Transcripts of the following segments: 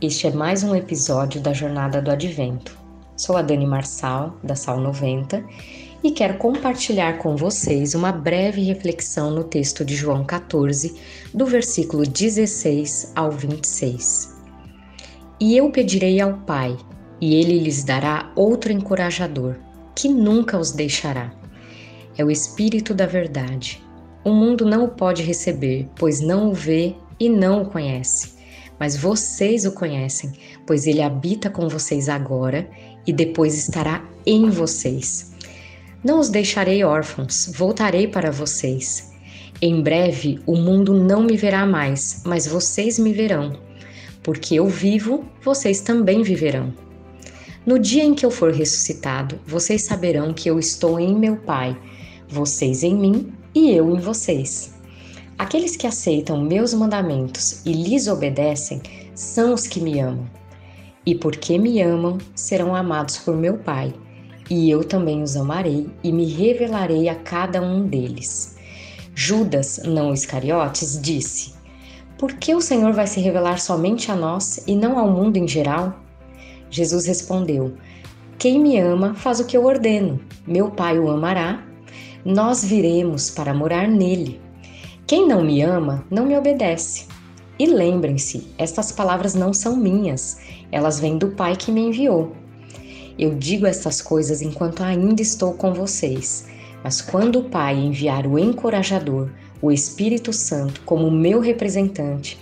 Este é mais um episódio da Jornada do Advento. Sou a Dani Marçal, da Sal 90, e quero compartilhar com vocês uma breve reflexão no texto de João 14, do versículo 16 ao 26. E eu pedirei ao Pai, e ele lhes dará outro encorajador, que nunca os deixará. É o Espírito da Verdade. O mundo não o pode receber, pois não o vê e não o conhece mas vocês o conhecem, pois ele habita com vocês agora e depois estará em vocês. Não os deixarei órfãos, voltarei para vocês. Em breve o mundo não me verá mais, mas vocês me verão. Porque eu vivo, vocês também viverão. No dia em que eu for ressuscitado, vocês saberão que eu estou em meu Pai, vocês em mim e eu em vocês. Aqueles que aceitam meus mandamentos e lhes obedecem são os que me amam. E porque me amam, serão amados por meu Pai, e eu também os amarei e me revelarei a cada um deles. Judas, não Iscariotes, disse: Por que o Senhor vai se revelar somente a nós e não ao mundo em geral? Jesus respondeu: Quem me ama faz o que eu ordeno. Meu Pai o amará. Nós viremos para morar nele. Quem não me ama não me obedece. E lembrem-se, estas palavras não são minhas, elas vêm do Pai que me enviou. Eu digo estas coisas enquanto ainda estou com vocês, mas quando o Pai enviar o encorajador, o Espírito Santo, como meu representante,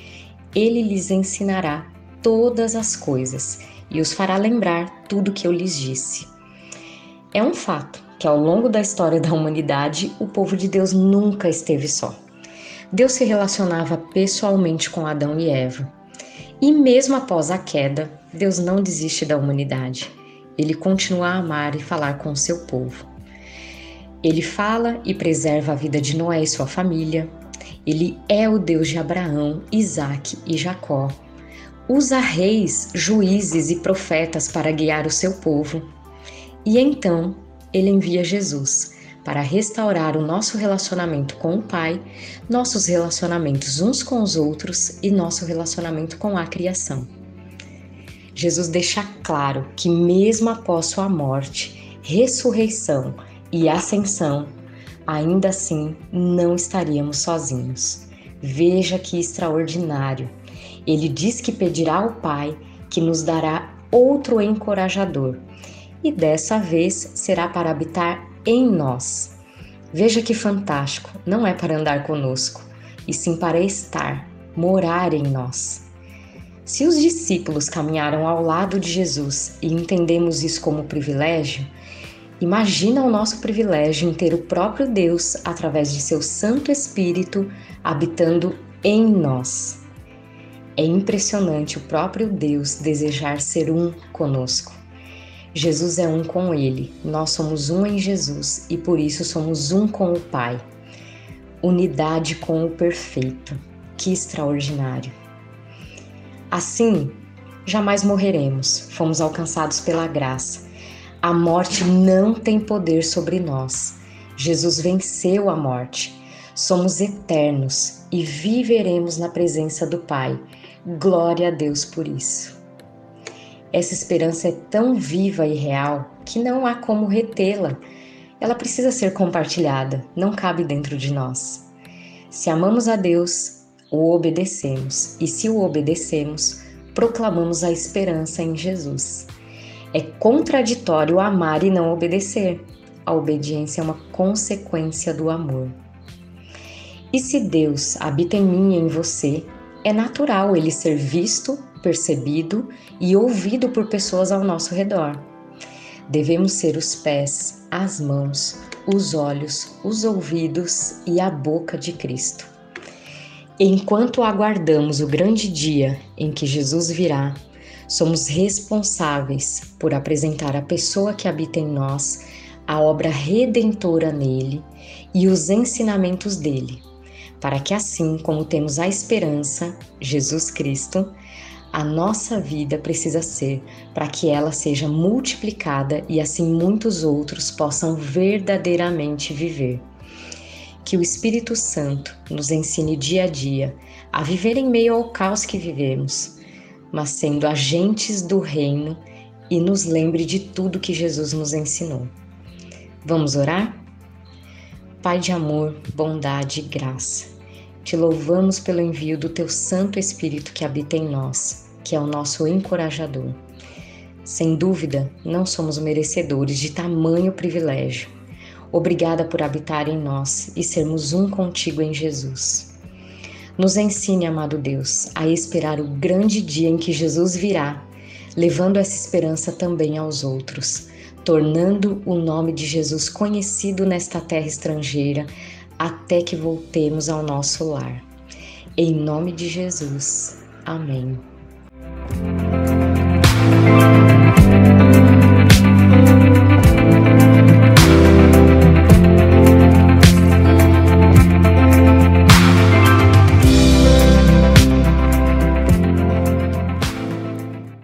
ele lhes ensinará todas as coisas e os fará lembrar tudo que eu lhes disse. É um fato que ao longo da história da humanidade, o povo de Deus nunca esteve só. Deus se relacionava pessoalmente com Adão e Eva. E mesmo após a queda, Deus não desiste da humanidade. Ele continua a amar e falar com o seu povo. Ele fala e preserva a vida de Noé e sua família. Ele é o Deus de Abraão, Isaac e Jacó. Usa reis, juízes e profetas para guiar o seu povo. E então ele envia Jesus para restaurar o nosso relacionamento com o Pai, nossos relacionamentos uns com os outros e nosso relacionamento com a criação. Jesus deixa claro que, mesmo após sua morte, ressurreição e ascensão, ainda assim não estaríamos sozinhos. Veja que extraordinário! Ele diz que pedirá ao Pai que nos dará outro encorajador, e dessa vez será para habitar em nós. Veja que fantástico, não é para andar conosco, e sim para estar, morar em nós. Se os discípulos caminharam ao lado de Jesus e entendemos isso como privilégio, imagina o nosso privilégio em ter o próprio Deus, através de seu Santo Espírito, habitando em nós. É impressionante o próprio Deus desejar ser um conosco. Jesus é um com Ele, nós somos um em Jesus e por isso somos um com o Pai. Unidade com o perfeito. Que extraordinário! Assim, jamais morreremos, fomos alcançados pela graça. A morte não tem poder sobre nós. Jesus venceu a morte. Somos eternos e viveremos na presença do Pai. Glória a Deus por isso. Essa esperança é tão viva e real que não há como retê-la. Ela precisa ser compartilhada, não cabe dentro de nós. Se amamos a Deus, o obedecemos, e se o obedecemos, proclamamos a esperança em Jesus. É contraditório amar e não obedecer. A obediência é uma consequência do amor. E se Deus habita em mim e em você, é natural ele ser visto, percebido e ouvido por pessoas ao nosso redor. Devemos ser os pés, as mãos, os olhos, os ouvidos e a boca de Cristo. Enquanto aguardamos o grande dia em que Jesus virá, somos responsáveis por apresentar a pessoa que habita em nós, a obra redentora nele e os ensinamentos dele, para que assim como temos a esperança, Jesus Cristo, a nossa vida precisa ser para que ela seja multiplicada e assim muitos outros possam verdadeiramente viver. Que o Espírito Santo nos ensine dia a dia a viver em meio ao caos que vivemos, mas sendo agentes do reino e nos lembre de tudo que Jesus nos ensinou. Vamos orar? Pai de amor, bondade e graça, te louvamos pelo envio do teu Santo Espírito que habita em nós, que é o nosso encorajador. Sem dúvida, não somos merecedores de tamanho privilégio. Obrigada por habitar em nós e sermos um contigo em Jesus. Nos ensine, amado Deus, a esperar o grande dia em que Jesus virá, levando essa esperança também aos outros, tornando o nome de Jesus conhecido nesta terra estrangeira até que voltemos ao nosso lar. Em nome de Jesus. Amém.